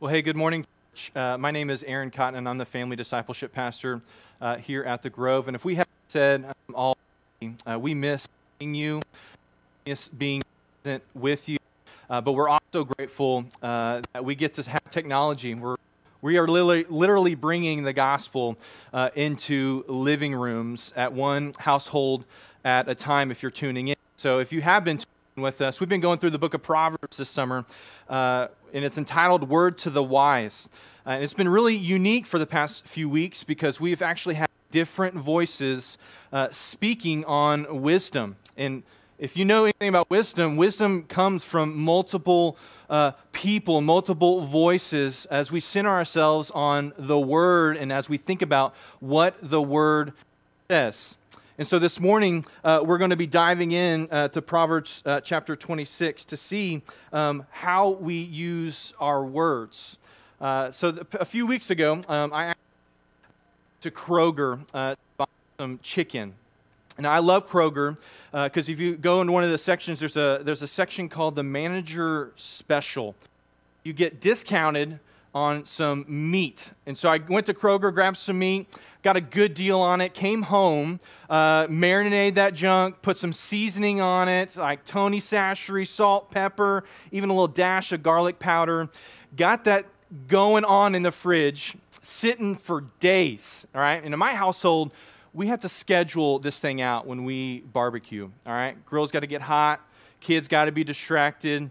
Well, hey, good morning. Uh, my name is Aaron Cotton, and I'm the family discipleship pastor uh, here at the Grove. And if we haven't said um, all, uh, we miss seeing you, miss being present with you, uh, but we're also grateful uh, that we get to have technology. We're we are literally, literally bringing the gospel uh, into living rooms at one household at a time if you're tuning in. So if you have been with us. We've been going through the book of Proverbs this summer, uh, and it's entitled Word to the Wise. Uh, and it's been really unique for the past few weeks because we've actually had different voices uh, speaking on wisdom. And if you know anything about wisdom, wisdom comes from multiple uh, people, multiple voices as we center ourselves on the Word and as we think about what the Word says. And so this morning, uh, we're going to be diving in uh, to Proverbs uh, chapter 26 to see um, how we use our words. Uh, so a few weeks ago, um, I to Kroger uh, to buy some chicken. And I love Kroger because uh, if you go into one of the sections, there's a, there's a section called the Manager Special. You get discounted on some meat. And so I went to Kroger, grabbed some meat, got a good deal on it, came home, uh, marinated that junk, put some seasoning on it, like Tony Chachere, salt, pepper, even a little dash of garlic powder. Got that going on in the fridge, sitting for days, all right? And in my household, we have to schedule this thing out when we barbecue, all right? Grill's got to get hot, kids got to be distracted.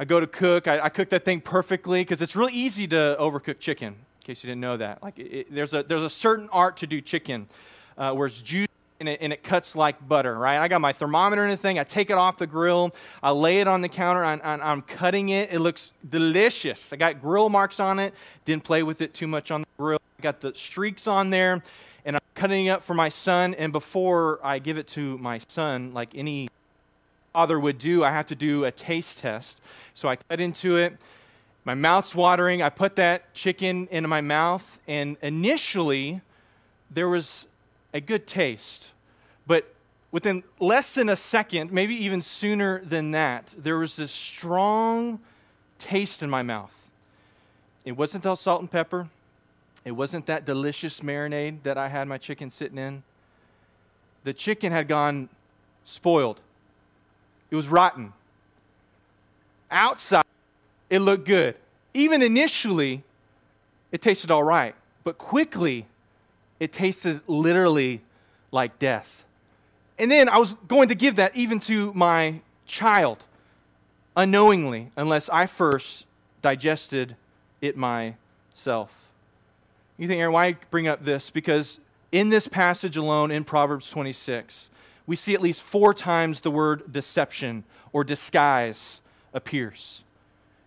I go to cook, I, I cook that thing perfectly because it's really easy to overcook chicken, in case you didn't know that. Like, it, it, there's, a, there's a certain art to do chicken uh, where it's juicy and it, and it, cuts like butter, right? I got my thermometer and thing. I take it off the grill. I lay it on the counter. I'm, I'm, cutting it. It looks delicious. I got grill marks on it. Didn't play with it too much on the grill. I got the streaks on there. And I'm cutting it up for my son. And before I give it to my son, like any father would do, I have to do a taste test. So I cut into it. My mouth's watering. I put that chicken into my mouth. And initially, there was a good taste. But within less than a second, maybe even sooner than that, there was this strong taste in my mouth. It wasn't the salt and pepper. It wasn't that delicious marinade that I had my chicken sitting in. The chicken had gone spoiled. It was rotten. Outside, it looked good. Even initially, it tasted all right. But quickly, it tasted literally like death. And then I was going to give that even to my child unknowingly, unless I first digested it myself. You think, Aaron, why bring up this? Because in this passage alone in Proverbs 26, we see at least four times the word deception or disguise appears.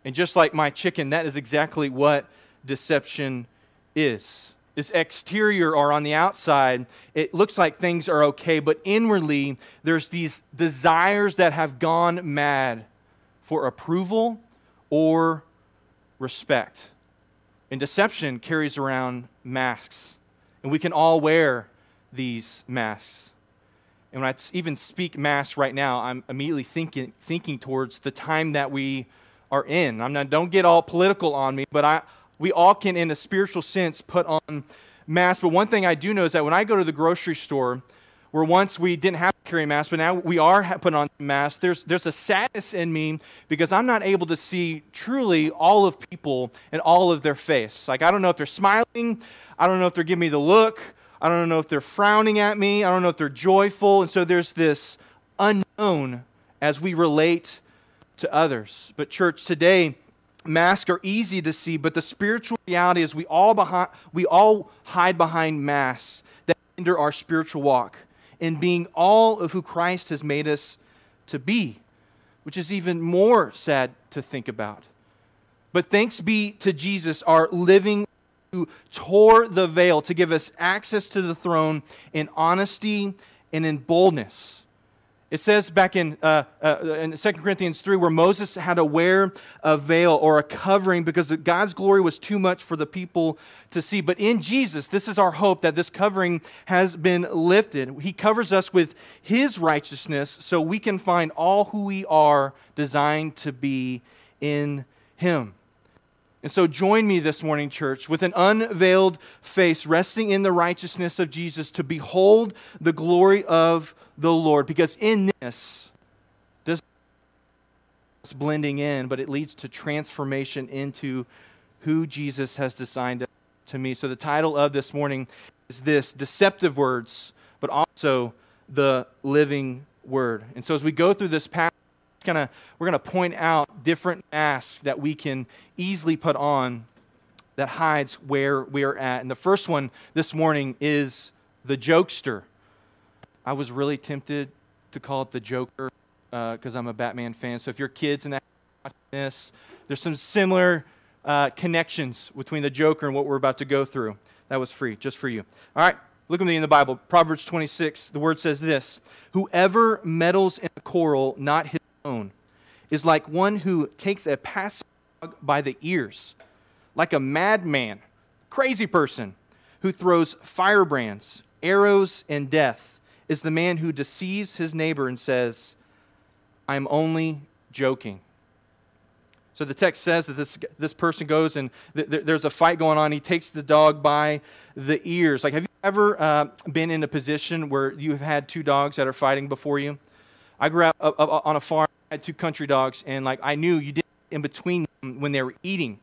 And just like my chicken, that is exactly what deception is this exterior or on the outside, it looks like things are okay, but inwardly, there's these desires that have gone mad for approval or respect. And deception carries around masks, and we can all wear these masks. And when I even speak Mass right now, I'm immediately thinking, thinking towards the time that we are in. I'm not, don't get all political on me, but I, we all can, in a spiritual sense, put on masks. But one thing I do know is that when I go to the grocery store, where once we didn't have to carry masks, but now we are putting on masks, there's, there's a sadness in me because I'm not able to see truly all of people and all of their face. Like, I don't know if they're smiling, I don't know if they're giving me the look, I don't know if they're frowning at me, I don't know if they're joyful. And so there's this unknown as we relate to others. But, church, today, masks are easy to see, but the spiritual reality is we all, behind, we all hide behind masks that hinder our spiritual walk in being all of who Christ has made us to be, which is even more sad to think about. But thanks be to Jesus, our living who tore the veil to give us access to the throne in honesty and in boldness. It says back in, uh, uh, in 2 Corinthians 3 where Moses had to wear a veil or a covering because God's glory was too much for the people to see. But in Jesus, this is our hope that this covering has been lifted. He covers us with his righteousness so we can find all who we are designed to be in him. And so join me this morning, church, with an unveiled face, resting in the righteousness of Jesus to behold the glory of the Lord. Because in this, this blending in, but it leads to transformation into who Jesus has designed to me. So the title of this morning is this deceptive words, but also the living word. And so as we go through this passage, gonna, we're going to point out different masks that we can easily put on that hides where we're at. And the first one this morning is the jokester. I was really tempted to call it the Joker because uh, I'm a Batman fan. So if your kids and that this, there's some similar uh, connections between the Joker and what we're about to go through. That was free, just for you. All right, look at me in the Bible. Proverbs 26, the word says this Whoever meddles in a quarrel not his own is like one who takes a passing dog by the ears, like a madman, crazy person who throws firebrands, arrows, and death, is the man who deceives his neighbor and says, I'm only joking. So the text says that this, this person goes and th- th- there's a fight going on. He takes the dog by the ears. Like, have you ever uh, been in a position where you have had two dogs that are fighting before you? I grew up, up, up on a farm, I had two country dogs, and like I knew you did in between when they were eating.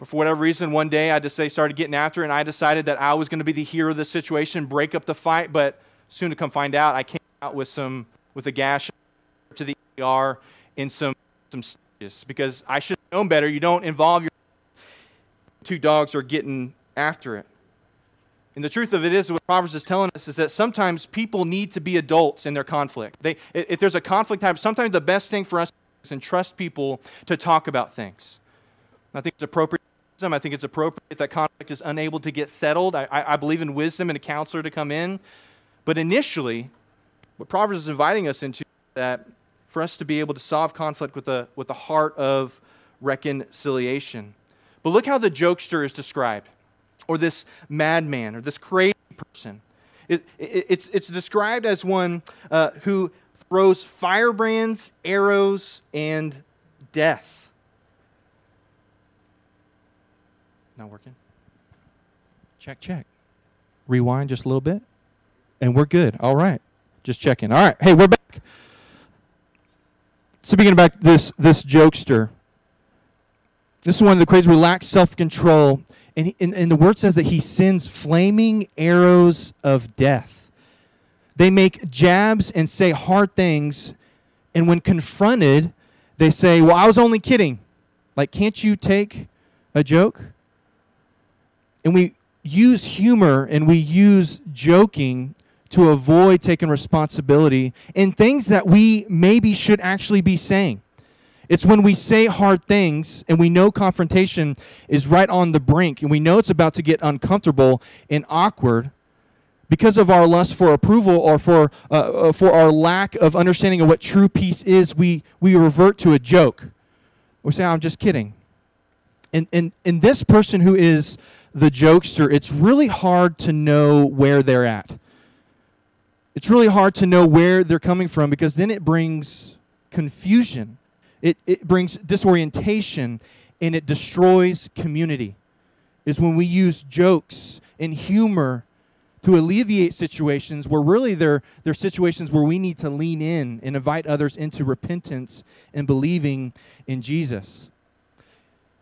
But for whatever reason, one day I just say started getting after it, and I decided that I was going to be the hero of the situation, break up the fight. But soon to come find out, I came out with some with a gash to the ER in some some stitches because I should have known better. You don't involve your two dogs are getting after it. And the truth of it is, what Proverbs is telling us is that sometimes people need to be adults in their conflict. They, if there's a conflict type, sometimes the best thing for us is to entrust people to talk about things. I think it's appropriate. I think it's appropriate that conflict is unable to get settled. I, I, believe in wisdom and a counselor to come in. But initially, what Proverbs is inviting us into that for us to be able to solve conflict with a, with a heart of reconciliation. But look how the jokester is described or this madman or this crazy person. It, it, it's, it's described as one uh, who throws firebrands, arrows, and death. Not working? Check, check. Rewind just a little bit. And we're good. All right. Just checking. All right. Hey, we're back. Speaking about this, this jokester, this is one of the crazy, relax self control and, he, and, and the word says that he sends flaming arrows of death. They make jabs and say hard things, and when confronted, they say, Well, I was only kidding. Like, can't you take a joke? And we use humor and we use joking to avoid taking responsibility in things that we maybe should actually be saying. It's when we say hard things and we know confrontation is right on the brink and we know it's about to get uncomfortable and awkward because of our lust for approval or for, uh, uh, for our lack of understanding of what true peace is, we, we revert to a joke. We say, I'm just kidding. And, and, and this person who is the jokester, it's really hard to know where they're at. It's really hard to know where they're coming from because then it brings confusion. It, it brings disorientation and it destroys community. Is when we use jokes and humor to alleviate situations where really they're, they're situations where we need to lean in and invite others into repentance and believing in Jesus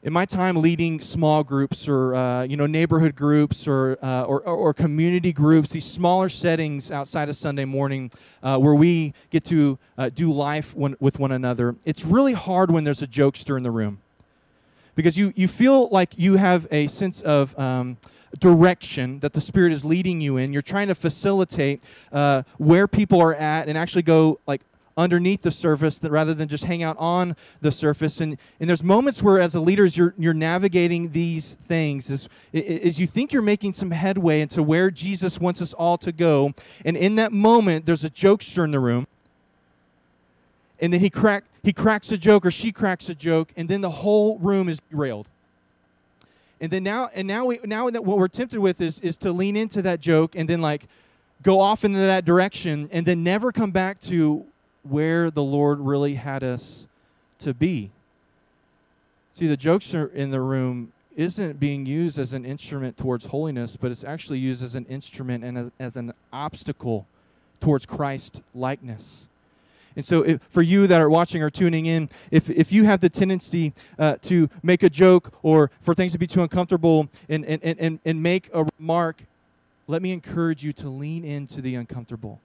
in my time leading small groups or uh, you know neighborhood groups or, uh, or, or, community groups, these smaller settings outside of Sunday morning uh, where we get to uh, do life one, with one another, it's really hard when there's a jokester in the room because you, you feel like you have a sense of um, direction that the Spirit is leading you in. You're trying to facilitate uh, where people are at and actually go like underneath the surface that rather than just hang out on the surface. And, and there's moments where, as a leader, you're, you're navigating these things, as, as you think you're making some headway into where Jesus wants us all to go. And in that moment, there's a jokester in the room. And then he, crack, he cracks a joke or she cracks a joke, and then the whole room is derailed. And then now, and now, we, now that what we're tempted with is, is to lean into that joke and then like go off into that direction and then never come back to where the Lord really had us to be. See, the jokester in the room isn't being used as an instrument towards holiness, but it's actually used as an instrument and as, as an obstacle towards Christ likeness. And so, if, for you that are watching or tuning in, if, if you have the tendency uh, to make a joke or for things to be too uncomfortable and, and, and, and make a remark, let me encourage you to lean into the uncomfortable.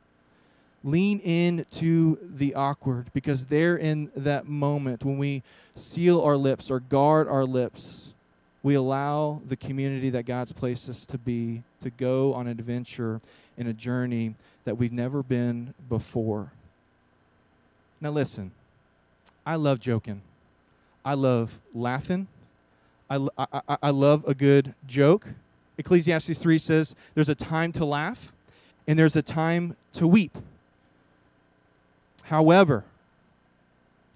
Lean into the awkward because there in that moment when we seal our lips or guard our lips, we allow the community that God's placed us to be to go on an adventure in a journey that we've never been before. Now, listen, I love joking, I love laughing, I, I, I love a good joke. Ecclesiastes 3 says there's a time to laugh and there's a time to weep. However,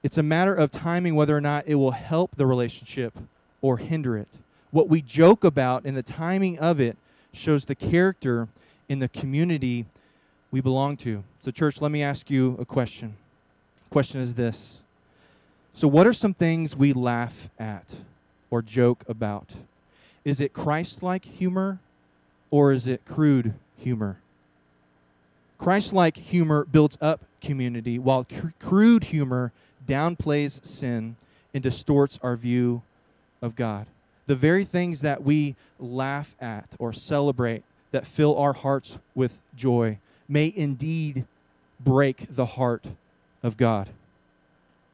it's a matter of timing whether or not it will help the relationship or hinder it. What we joke about and the timing of it shows the character in the community we belong to. So, church, let me ask you a question. The question is this So, what are some things we laugh at or joke about? Is it Christ like humor or is it crude humor? Christ like humor builds up community, while cr- crude humor downplays sin and distorts our view of God. The very things that we laugh at or celebrate that fill our hearts with joy may indeed break the heart of God.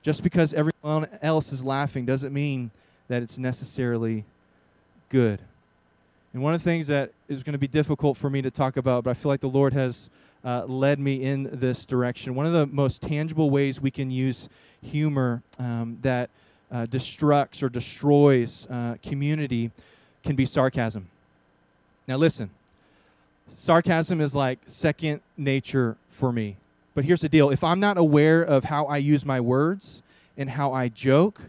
Just because everyone else is laughing doesn't mean that it's necessarily good. And one of the things that is going to be difficult for me to talk about, but I feel like the Lord has uh, led me in this direction. One of the most tangible ways we can use humor um, that uh, destructs or destroys uh, community can be sarcasm. Now, listen, sarcasm is like second nature for me. But here's the deal if I'm not aware of how I use my words and how I joke,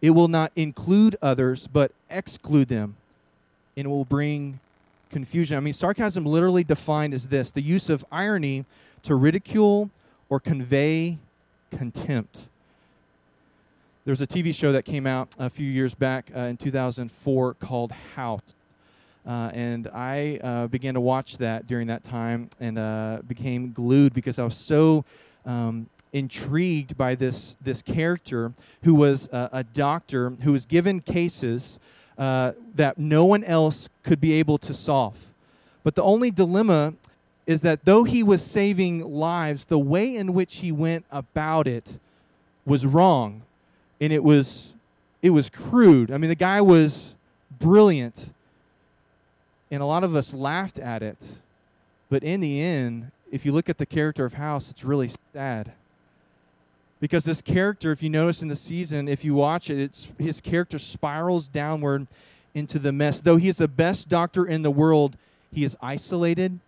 it will not include others, but exclude them. And it will bring confusion. I mean, sarcasm literally defined as this the use of irony to ridicule or convey contempt. There was a TV show that came out a few years back uh, in 2004 called House. Uh, and I uh, began to watch that during that time and uh, became glued because I was so um, intrigued by this, this character who was a doctor who was given cases uh, that no one else could be able to solve. But the only dilemma is that though he was saving lives, the way in which he went about it was wrong. And it was, it was crude. I mean, the guy was brilliant and a lot of us laughed at it. But in the end, if you look at the character of House, it's really sad. Because this character, if you notice in the season, if you watch it, it's, his character spirals downward into the mess. Though he is the best doctor in the world, he is isolated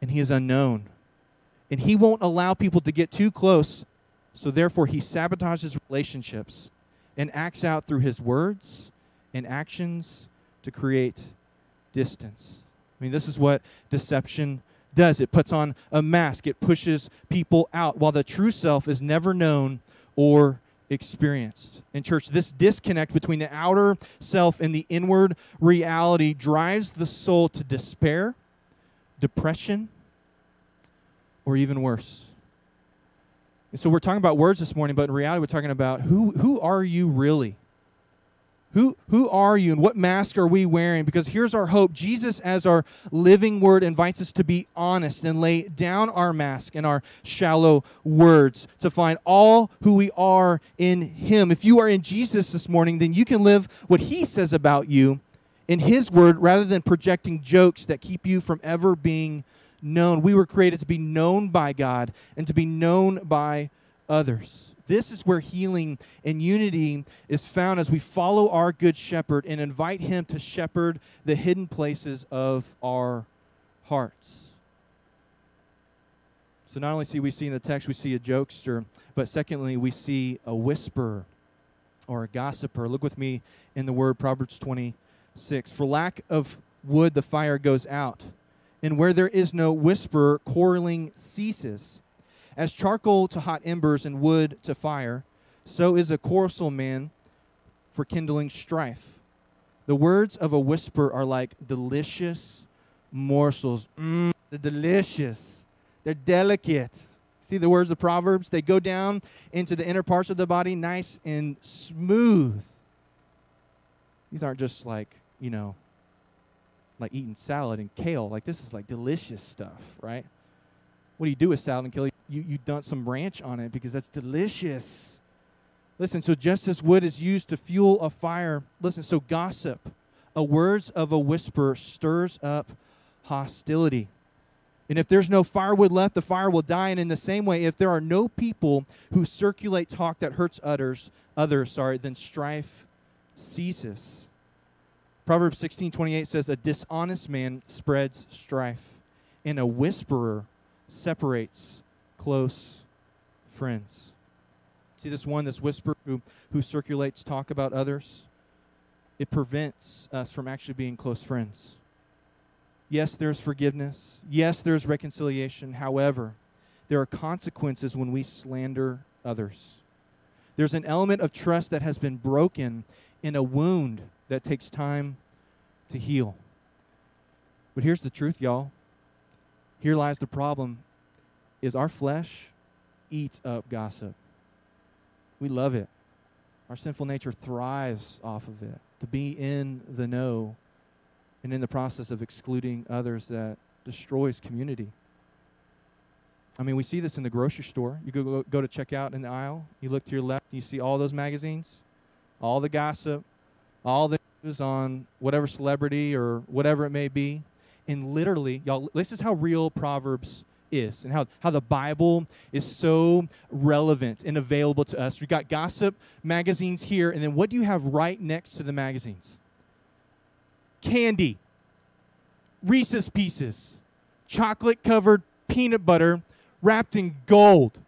and he is unknown. And he won't allow people to get too close, so therefore he sabotages relationships and acts out through his words and actions to create distance. I mean, this is what deception does it puts on a mask, it pushes people out, while the true self is never known or experienced. In church, this disconnect between the outer self and the inward reality drives the soul to despair, depression, or even worse. And so we're talking about words this morning, but in reality, we're talking about who, who are you really? Who, who are you and what mask are we wearing? Because here's our hope Jesus, as our living word, invites us to be honest and lay down our mask and our shallow words to find all who we are in Him. If you are in Jesus this morning, then you can live what He says about you in His word rather than projecting jokes that keep you from ever being known. We were created to be known by God and to be known by others. This is where healing and unity is found as we follow our good shepherd and invite him to shepherd the hidden places of our hearts. So not only see we see in the text we see a jokester, but secondly we see a whisperer or a gossiper. Look with me in the word Proverbs 26. For lack of wood the fire goes out, and where there is no whisperer quarreling ceases. As charcoal to hot embers and wood to fire, so is a quarrelsome man for kindling strife. The words of a whisper are like delicious morsels. Mmm, they're delicious. They're delicate. See the words of Proverbs? They go down into the inner parts of the body, nice and smooth. These aren't just like, you know, like eating salad and kale. Like this is like delicious stuff, right? What do you do with salad and kale? You, you dump some ranch on it because that's delicious. Listen, so just as wood is used to fuel a fire, listen, so gossip, a words of a whisper stirs up hostility. And if there's no firewood left, the fire will die. And in the same way, if there are no people who circulate talk that hurts others, others, sorry, then strife ceases. Proverbs 16:28 says, "A dishonest man spreads strife, and a whisperer separates close friends." See this one, this whisper who, who circulates talk about others? It prevents us from actually being close friends. Yes, there's forgiveness. Yes, there's reconciliation. However, there are consequences when we slander others. There's an element of trust that has been broken in a wound that takes time to heal. But here's the truth, y'all. Here lies the problem is our flesh eats up gossip. We love it. Our sinful nature thrives off of it. To be in the know and in the process of excluding others that destroys community. I mean, we see this in the grocery store. You go, go, to check out in the aisle, you look to your left, you see all those magazines, all the gossip, all the news on whatever celebrity or whatever it may be. And literally, y'all, this is how real Proverbs is and how, how the Bible is so relevant and available to us. We've got gossip magazines here, and then what do you have right next to the magazines? Candy, Reese's Pieces, chocolate covered peanut butter wrapped in gold.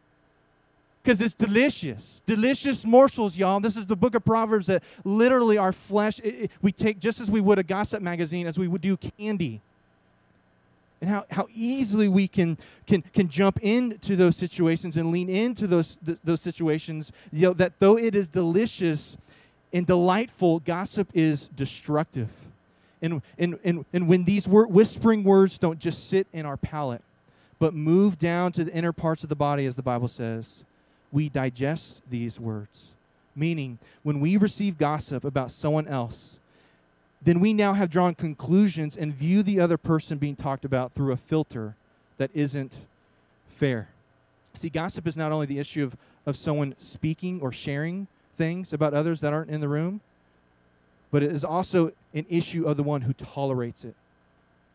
Because it's delicious. Delicious morsels, y'all. This is the book of Proverbs that literally our flesh, it, it, we take just as we would a gossip magazine, as we would do candy and how, how easily we can, can, can jump into those situations and lean into those, th- those situations, you know, that though it is delicious and delightful, gossip is destructive. And, and, and, and when these wor- whispering words don't just sit in our palate, but move down to the inner parts of the body, as the Bible says, we digest these words. Meaning, when we receive gossip about someone else, then we now have drawn conclusions and view the other person being talked about through a filter that isn't fair. See, gossip is not only the issue of, of someone speaking or sharing things about others that aren't in the room, but it is also an issue of the one who tolerates it,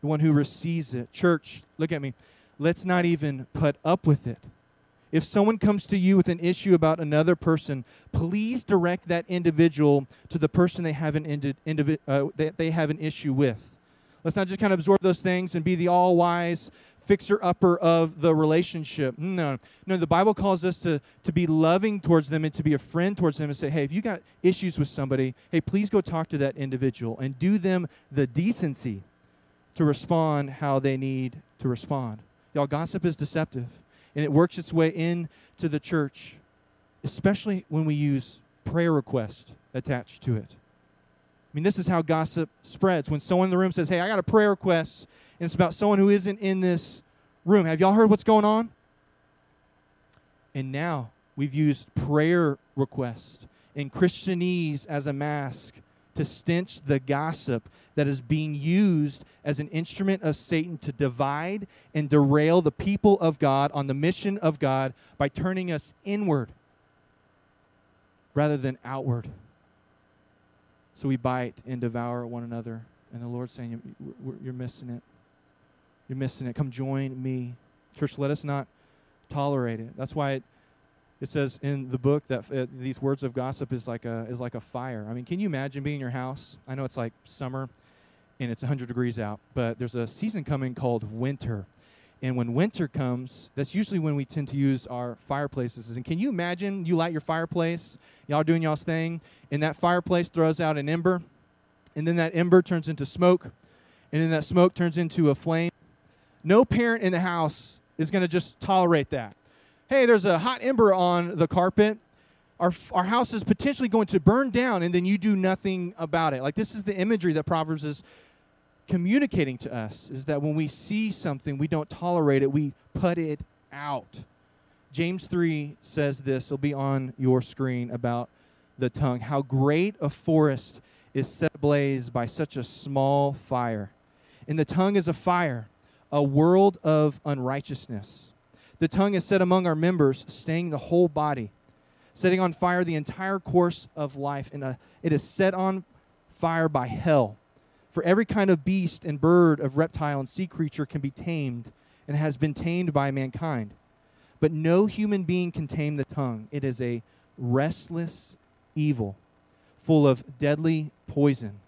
the one who receives it. Church, look at me. Let's not even put up with it. If someone comes to you with an issue about another person, please direct that individual to the person they have an, indi- indivi- uh, they have an issue with. Let's not just kind of absorb those things and be the all wise fixer upper of the relationship. No, no, the Bible calls us to, to be loving towards them and to be a friend towards them and say, hey, if you got issues with somebody, hey, please go talk to that individual and do them the decency to respond how they need to respond. Y'all, gossip is deceptive and it works its way into the church, especially when we use prayer request attached to it. I mean, this is how gossip spreads. When someone in the room says, Hey, I got a prayer request, and it's about someone who isn't in this room. Have y'all heard what's going on? And now we've used prayer request and Christianese as a mask to stench the gossip that is being used as an instrument of Satan to divide and derail the people of God on the mission of God by turning us inward rather than outward. So we bite and devour one another. And the Lord's saying, You're missing it. You're missing it. Come join me. Church, let us not tolerate it. That's why it it says in the book that uh, these words of gossip is like a is like a fire. I mean, can you imagine being in your house? I know it's like summer and it's 100 degrees out, but there's a season coming called winter. And when winter comes, that's usually when we tend to use our fireplaces. And can you imagine you light your fireplace, y'all doing y'all's thing, and that fireplace throws out an ember, and then that ember turns into smoke, and then that smoke turns into a flame? No parent in the house is going to just tolerate that hey, there's a hot ember on the carpet. our, our house is potentially going to burn down and then you do nothing about it. Like this is the imagery that Proverbs is communicating to us is that when we see something, we don't tolerate it, we put it out. James 3 says this, it'll be on your screen about the tongue. How great a forest is set ablaze by such a small fire. And the tongue is a fire, a world of unrighteousness. The tongue is set among our members, staining the whole body setting on fire the entire course of life. And uh, it is set on fire by hell. For every kind of beast and bird, of reptile and sea creature can be tamed and has been tamed by mankind. But no human being can tame the tongue. It is a restless evil, full of deadly poison.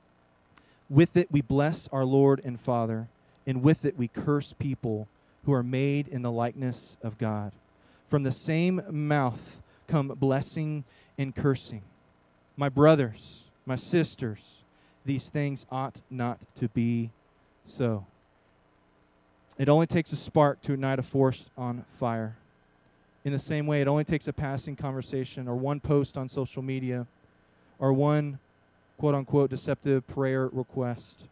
With it we bless our Lord and Father, and with it we curse people who are made in the likeness of God. From the same mouth come blessing and cursing. My brothers, my sisters, these things ought not to be so. It only takes a spark to ignite a forest on fire. In the same way, it only takes a passing conversation or one post on social media or one quote unquote deceptive prayer request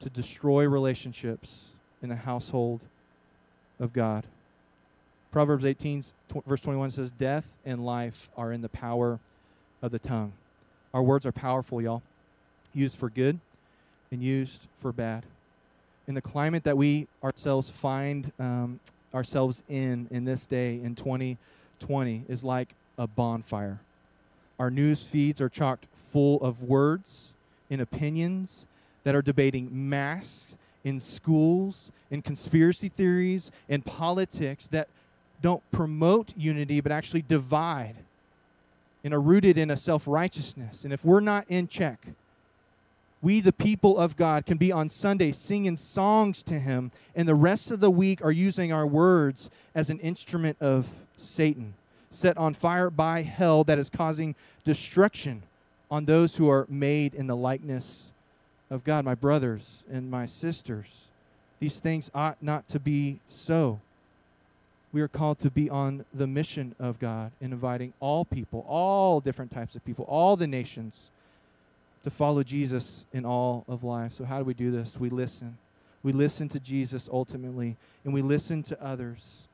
to destroy relationships in the household of God. Proverbs 18, tw- verse 21 says, Death and life are in the power of the tongue. Our words are powerful, y'all, used for good and used for bad. In the climate that we ourselves find um, ourselves in in this day in 2020 is like a bonfire. Our news feeds are chocked full of words and opinions that are debating masks in schools, in conspiracy theories, in politics that don't promote unity, but actually divide and are rooted in a self righteousness. And if we're not in check, we, the people of God, can be on Sunday singing songs to Him, and the rest of the week are using our words as an instrument of Satan, set on fire by hell that is causing destruction on those who are made in the likeness of God. My brothers and my sisters, these things ought not to be so we are called to be on the mission of God in inviting all people, all different types of people, all the nations to follow Jesus in all of life. So, how do we do this? We listen. We listen to Jesus ultimately, and we listen to others.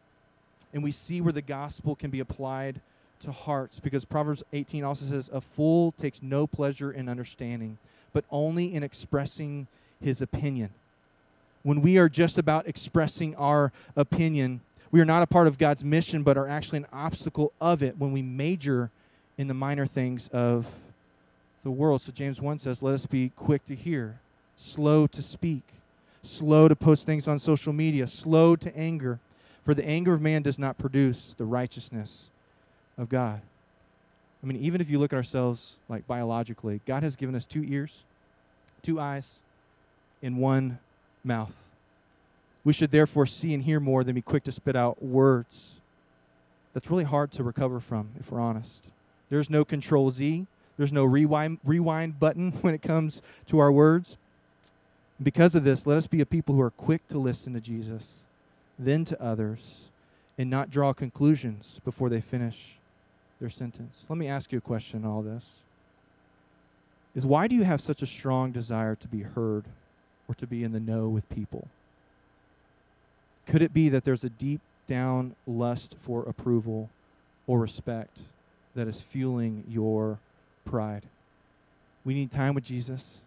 And we see where the gospel can be applied to hearts because Proverbs 18 also says, A fool takes no pleasure in understanding, but only in expressing his opinion. When we are just about expressing our opinion, we are not a part of God's mission, but are actually an obstacle of it when we major in the minor things of the world. So James 1 says, Let us be quick to hear, slow to speak, slow to post things on social media, slow to anger. For the anger of man does not produce the righteousness of God. I mean, even if you look at ourselves like biologically, God has given us two ears, two eyes, and one mouth. We should therefore see and hear more than be quick to spit out words. That's really hard to recover from, if we're honest. There's no control Z, there's no rewind, rewind button when it comes to our words. Because of this, let us be a people who are quick to listen to Jesus, then to others, and not draw conclusions before they finish their sentence. Let me ask you a question on all this. Is why do you have such a strong desire to be heard or to be in the know with people? Could it be that there's a deep down lust for approval or respect that is fueling your pride? We need time with Jesus.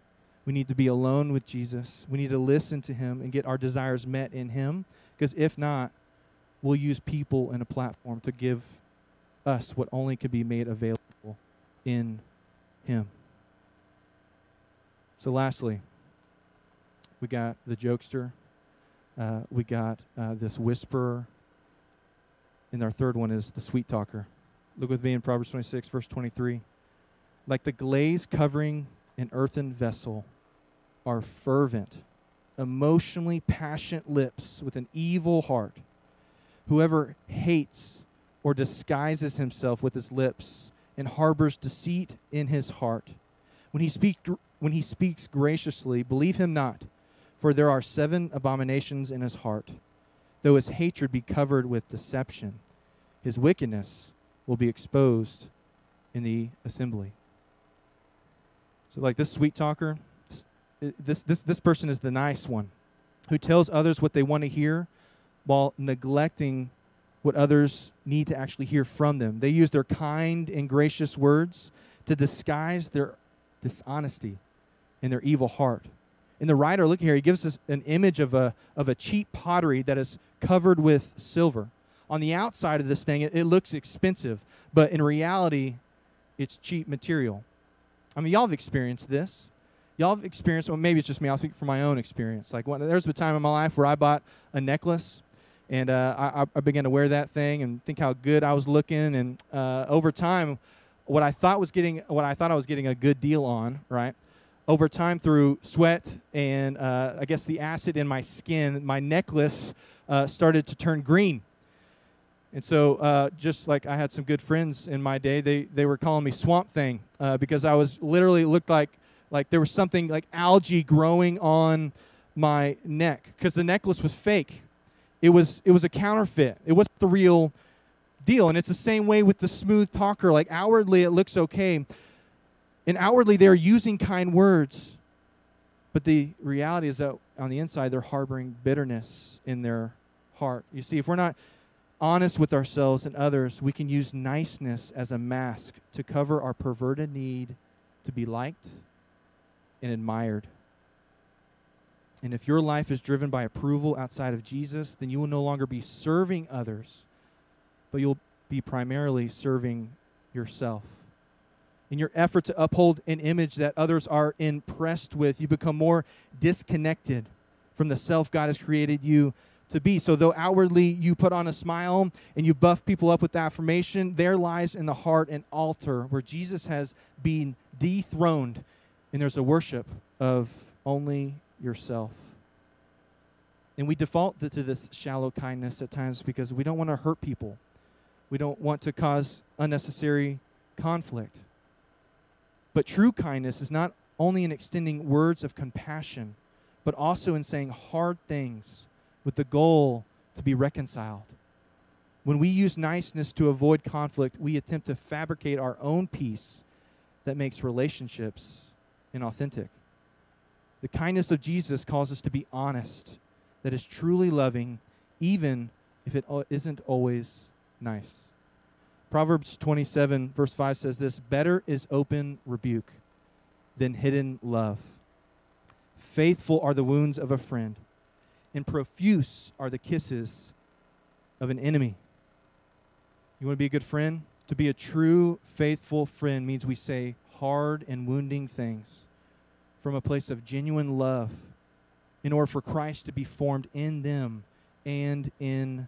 We need to be alone with Jesus. We need to listen to him and get our desires met in him. Because if not, we'll use people and a platform to give us what only could be made available in him. So, lastly, we got the jokester uh, we got uh, this whisperer. And our third one is the sweet talker. Look with me in Proverbs 26, verse 23. Like the glaze covering an earthen vessel are fervent, emotionally passionate lips with an evil heart. Whoever hates or disguises himself with his lips and harbors deceit in his heart. When he, speak, when he speaks graciously, believe him not for there are seven abominations in his heart. Though his hatred be covered with deception, his wickedness will be exposed in the assembly. So, like this sweet talker, this, this, this person is the nice one who tells others what they want to hear while neglecting what others need to actually hear from them. They use their kind and gracious words to disguise their dishonesty and their evil heart. In the writer, look here, he gives us an image of a, of a cheap pottery that is covered with silver. On the outside of this thing, it, it looks expensive, but in reality, it's cheap material. I mean, y'all have experienced this. Y'all have experienced, well, maybe it's just me. I'll speak from my own experience. Like, there's a time in my life where I bought a necklace, and uh, I, I, began to wear that thing and think how good I was looking. And uh, over time, what I thought was getting, what I thought I was getting a good deal on, right? Over time, through sweat and uh, I guess the acid in my skin, my necklace uh, started to turn green. And so, uh, just like I had some good friends in my day, they, they were calling me Swamp Thing uh, because I was literally looked like like there was something like algae growing on my neck because the necklace was fake. It was it was a counterfeit. It wasn't the real deal. And it's the same way with the smooth talker. Like outwardly it looks okay. And outwardly they're using kind words. But the reality is that on the inside they're harboring bitterness in their heart. You see, if we're not honest with ourselves and others, we can use niceness as a mask to cover our perverted need to be liked and admired. And if your life is driven by approval outside of Jesus, then you will no longer be serving others, but you'll be primarily serving yourself. In your effort to uphold an image that others are impressed with, you become more disconnected from the self God has created you to be. So, though outwardly you put on a smile and you buff people up with affirmation, there lies in the heart an altar where Jesus has been dethroned, and there's a worship of only yourself. And we default to this shallow kindness at times because we don't want to hurt people. We don't want to cause unnecessary conflict. But true kindness is not only in extending words of compassion, but also in saying hard things with the goal to be reconciled. When we use niceness to avoid conflict, we attempt to fabricate our own peace that makes relationships inauthentic. The kindness of Jesus calls us to be honest, that is truly loving, even if it isn't always nice. Proverbs 27, verse 5 says this Better is open rebuke than hidden love. Faithful are the wounds of a friend and profuse are the kisses of an enemy. You want to be a good friend? To be a true, faithful friend means we say hard and wounding things from a place of genuine love in order for Christ to be formed in them and in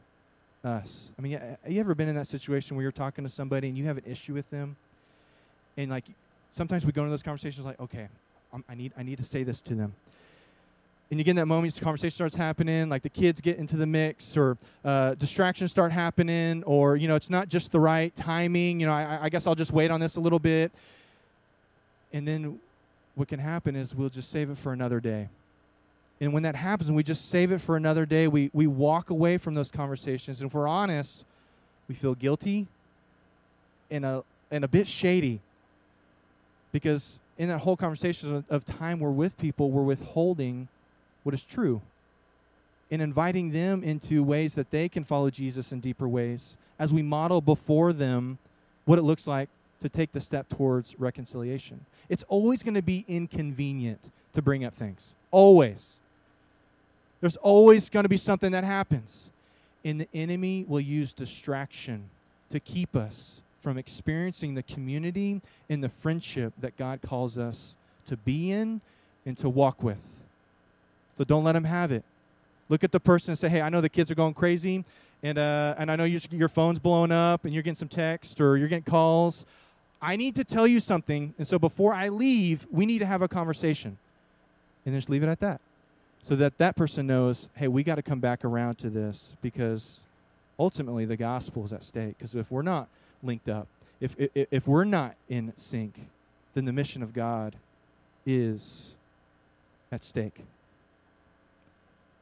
us. I mean, have you ever been in that situation where you're talking to somebody and you have an issue with them? And like sometimes we go into those conversations like, okay, I'm, I need I need to say this to them and you get in that moment, the conversation starts happening, like the kids get into the mix, or uh, distractions start happening, or you know, it's not just the right timing. You know, I, I guess I'll just wait on this a little bit, and then what can happen is we'll just save it for another day. And when that happens, we just save it for another day, we we walk away from those conversations, and if we're honest, we feel guilty and a and a bit shady because in that whole conversation of, of time we're with people, we're withholding what is true and inviting them into ways that they can follow Jesus in deeper ways as we model before them what it looks like to take the step towards reconciliation. It's always going to be inconvenient to bring up things. Always. There's always going to be something that happens. And the enemy will use distraction to keep us from experiencing the community and the friendship that God calls us to be in and to walk with. So don't let them have it. Look at the person and say, hey, I know the kids are going crazy, and, uh, and I know you your phone's blowing up, and you're getting some text or you're getting calls. I need to tell you something, and so before I leave, we need to have a conversation. And just leave it at that. So that that person knows, hey, we got to come back around to this because ultimately the gospel is at stake. Because if we're not linked up, if, if, if we're not in sync, then the mission of God is at stake.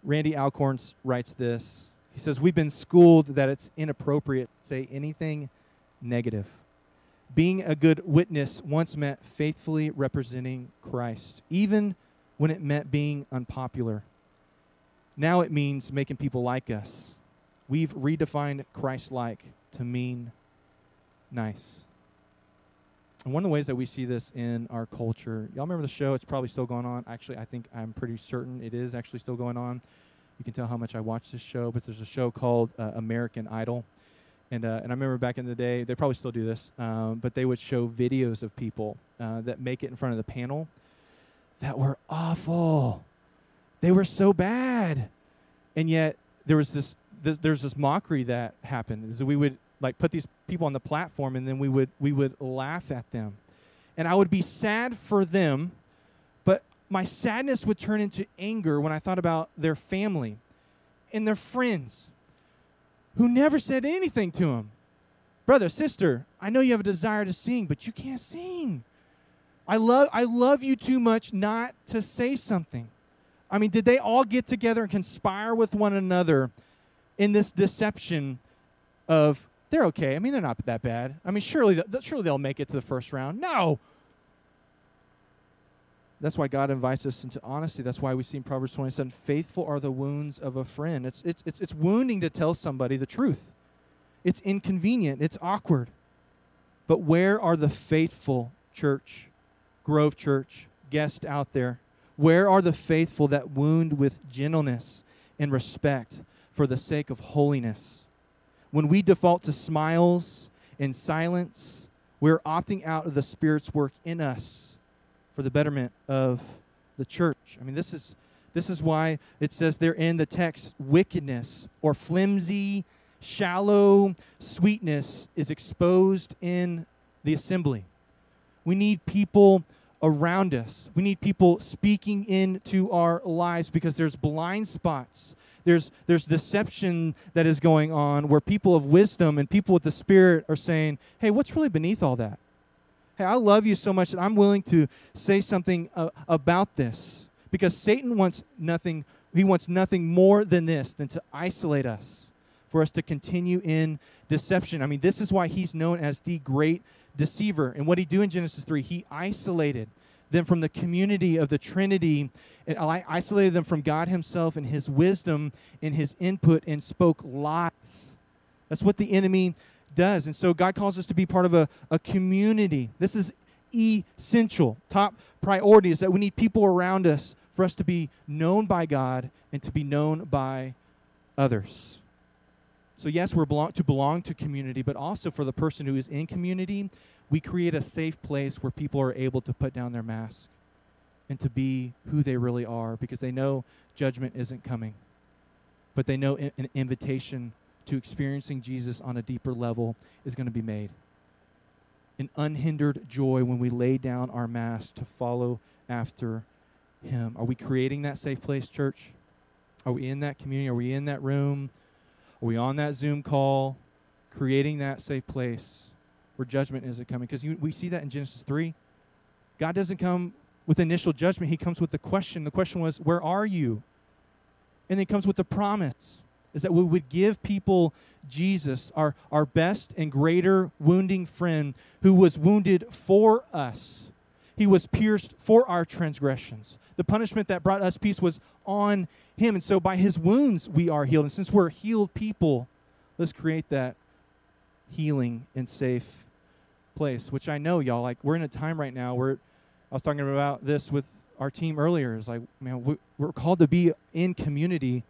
Randy Alcorn writes this. He says, We've been schooled that it's inappropriate to say anything negative. Being a good witness once meant faithfully representing Christ, even when it meant being unpopular. Now it means making people like us. We've redefined Christ like to mean nice. And one of the ways that we see this in our culture, y'all remember the show? It's probably still going on. Actually, I think I'm pretty certain it is actually still going on. You can tell how much I watch this show, but there's a show called uh, American Idol. And, uh, and I remember back in the day, they probably still do this, um, but they would show videos of people uh, that make it in front of the panel that were awful. They were so bad. And yet there was this, this there's this mockery that happened. Is that we would like put these people on the platform and then we would we would laugh at them. And I would be sad for them, but my sadness would turn into anger when I thought about their family and their friends who never said anything to him. Brother, sister, I know you have a desire to sing, but you can't sing. I love I love you too much not to say something. I mean, did they all get together and conspire with one another in this deception of they're okay? I mean, they're not that bad. I mean, surely surely they'll make it to the first round. No. That's why God invites us into honesty. That's why we see in Proverbs 27, faithful are the wounds of a friend. It's, it's, it's, it's wounding to tell somebody the truth. It's inconvenient. It's awkward. But where are the faithful church, Grove Church, guest out there? Where are the faithful that wound with gentleness and respect for the sake of holiness? When we default to smiles and silence, we're opting out of the Spirit's work in us for the betterment of the church. I mean, this is this is why it says there in the text wickedness or flimsy, shallow sweetness is exposed in the assembly. We need people around us. We need people speaking into our lives because there's blind spots. There's, there's deception that is going on where people of wisdom and people with the Spirit are saying, hey, what's really beneath all that? Hey, I love you so much that I'm willing to say something uh, about this because Satan wants nothing, he wants nothing more than this, than to isolate us, for us to continue in deception. I mean, this is why he's known as the great deceiver. And what he do in Genesis 3, he isolated them from the community of the Trinity and isolated them from God himself and his wisdom and his input and spoke lies. That's what the enemy does. And so God calls us to be part of a, a community. This is essential. Top priority is that we need people around us for us to be known by God and to be known by others. So, yes, we're belong, to belong to community, but also for the person who is in community, we create a safe place where people are able to put down their mask and to be who they really are because they know judgment isn't coming. But they know an invitation to experiencing Jesus on a deeper level is going to be made. An unhindered joy when we lay down our mask to follow after Him. Are we creating that safe place, church? Are we in that community? Are we in that room? Are we on that Zoom call? Creating that safe place where judgment isn't coming? Because we see that in Genesis 3. God doesn't come with initial judgment, He comes with the question. The question was, Where are you? And then comes with the promise is that we would give people Jesus, our, our best and greater wounding friend, who was wounded for us. He was pierced for our transgressions. The punishment that brought us peace was on him. And so by his wounds we are healed. And since we're healed people, let's create that healing and safe place, which I know, y'all, like we're in a time right now where I was talking about this with our team earlier. It's like, man, we're called to be in community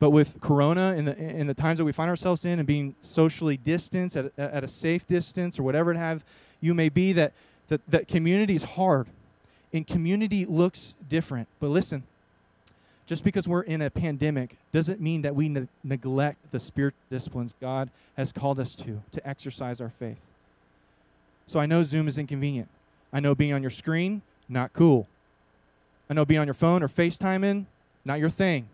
but with Corona and the, in the times that we find ourselves in and being socially distanced at, at a safe distance or whatever it have you may be, that, that, that community is hard. And community looks different. But listen, just because we're in a pandemic doesn't mean that we ne- neglect the spiritual disciplines God has called us to, to exercise our faith. So I know Zoom is inconvenient. I know being on your screen, not cool. I know being on your phone or FaceTiming, not your thing.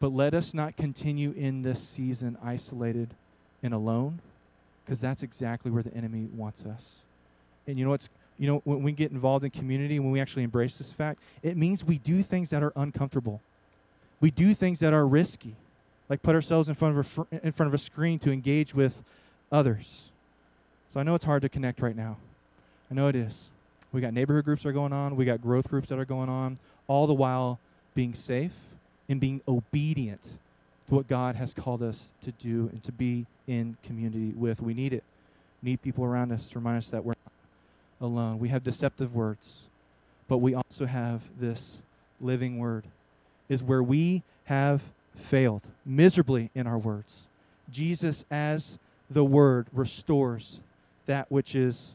But let us not continue in this season isolated and alone, because that's exactly where the enemy wants us. And you know what's you know when we get involved in community, when we actually embrace this fact, it means we do things that are uncomfortable. We do things that are risky, like put ourselves in front of a fr- in front of a screen to engage with others. So I know it's hard to connect right now. I know it is. We got neighborhood groups that are going on, we got growth groups that are going on, all the while being safe and being obedient to what God has called us to do and to be in community with. We need it. We need people around us to remind us that we're not alone. We have deceptive words, but we also have this living word, is where we have failed miserably in our words. Jesus, as the word, restores that which is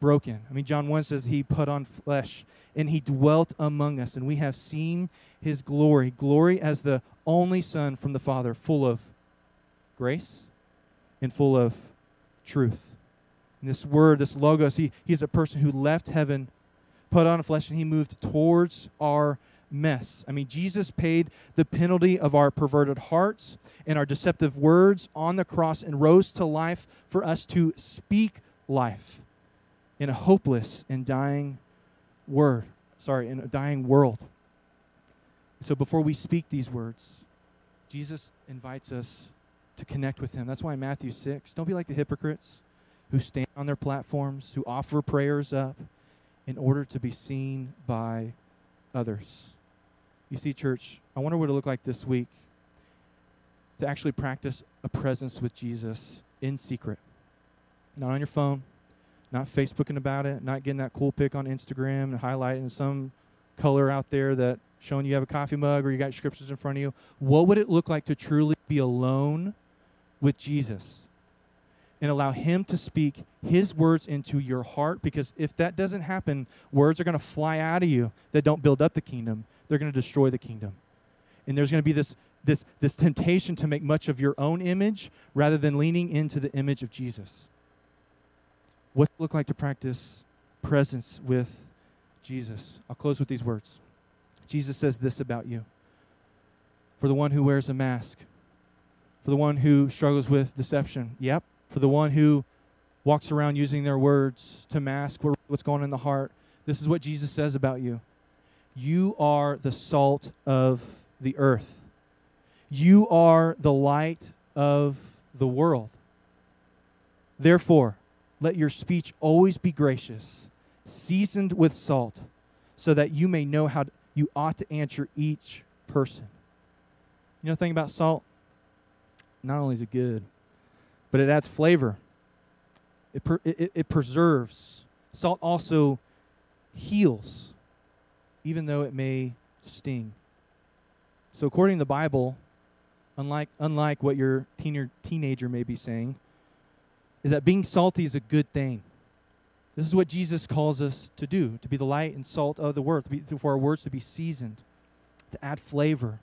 broken. I mean, John 1 says he put on flesh and he dwelt among us, and we have seen his glory glory as the only Son from the Father, full of grace and full of truth. And this word, this logos, he, he's a person who left heaven, put on flesh, and he moved towards our mess. I mean, Jesus paid the penalty of our perverted hearts and our deceptive words on the cross and rose to life for us to speak life in a hopeless and dying word. Sorry, in a dying world. So before we speak these words, Jesus invites us to connect with him. That's why in Matthew 6, don't be like the hypocrites who stand on their platforms, who offer prayers up in order to be seen by others. You see, church, I wonder what it look like this week to actually practice a presence with Jesus in secret. Not on your phone, not Facebooking about it, not getting that cool pic on Instagram and highlighting some color out there that showing you have a coffee mug or you got scriptures in front of you. What would it look like to truly be alone with Jesus and allow Him to speak His words into your heart? Because if that doesn't happen, words are going to fly out of you that don't build up the kingdom they're going to destroy the kingdom. And there's going to be this, this, this temptation to make much of your own image rather than leaning into the image of Jesus. What it look like to practice presence with Jesus? I'll close with these words. Jesus says this about you. For the one who wears a mask, for the one who struggles with deception, yep. For the one who walks around using their words to mask what's going on in the heart, this is what Jesus says about you. You are the salt of the earth. You are the light of the world. Therefore, let your speech always be gracious, seasoned with salt, so that you may know how you ought to answer each person. You know the thing about salt? Not only is it good, but it adds flavor. It, per, it, it preserves. Salt also heals even though it may sting. So, according to the Bible, unlike, unlike what your teener, teenager may be saying, is that being salty is a good thing. This is what Jesus calls us to do to be the light and salt of the world, for our words to be seasoned, to add flavor.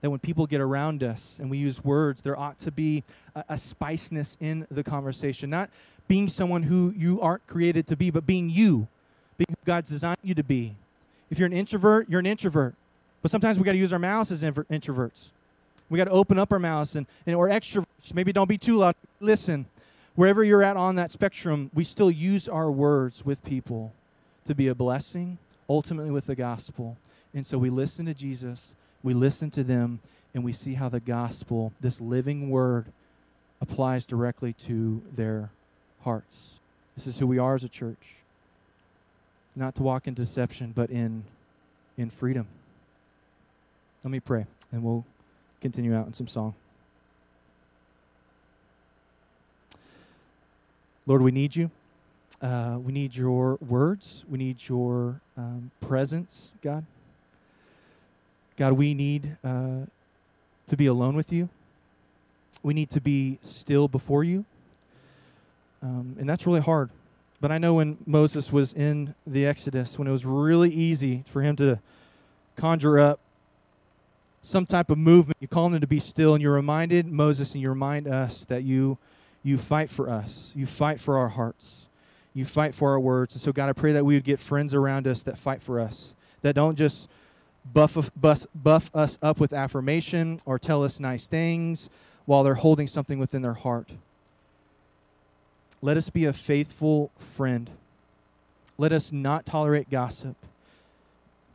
That when people get around us and we use words, there ought to be a, a spiciness in the conversation. Not being someone who you aren't created to be, but being you, being who God's designed you to be. If you're an introvert, you're an introvert. But sometimes we got to use our mouths as introverts. We got to open up our mouths and, and or extroverts. Maybe don't be too loud. Listen. Wherever you're at on that spectrum, we still use our words with people to be a blessing, ultimately with the gospel. And so we listen to Jesus, we listen to them, and we see how the gospel, this living word, applies directly to their hearts. This is who we are as a church not to walk in deception, but in, in freedom. Let me pray, and we'll continue out in some song. Lord, we need you. Uh, we need your words. We need your um, presence, God. God, we need uh, to be alone with you. We need to be still before you. Um, and that's really hard. But I know when Moses was in the Exodus, when it was really easy for him to conjure up some type of movement, you call him to be still, and you reminded Moses and you remind us that you you fight for us. You fight for our hearts. You fight for our words. And so, God, I pray that we would get friends around us that fight for us, that don't just buff, buff, buff us up with affirmation or tell us nice things while they're holding something within their heart. Let us be a faithful friend. Let us not tolerate gossip.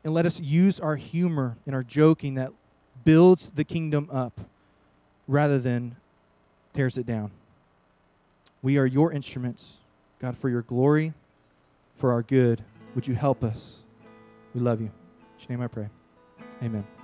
And let us use our humor and our joking that builds the kingdom up rather than tears it down. We are your instruments. God, for your glory, for our good, would you help us? We love you. In your name I pray. Amen.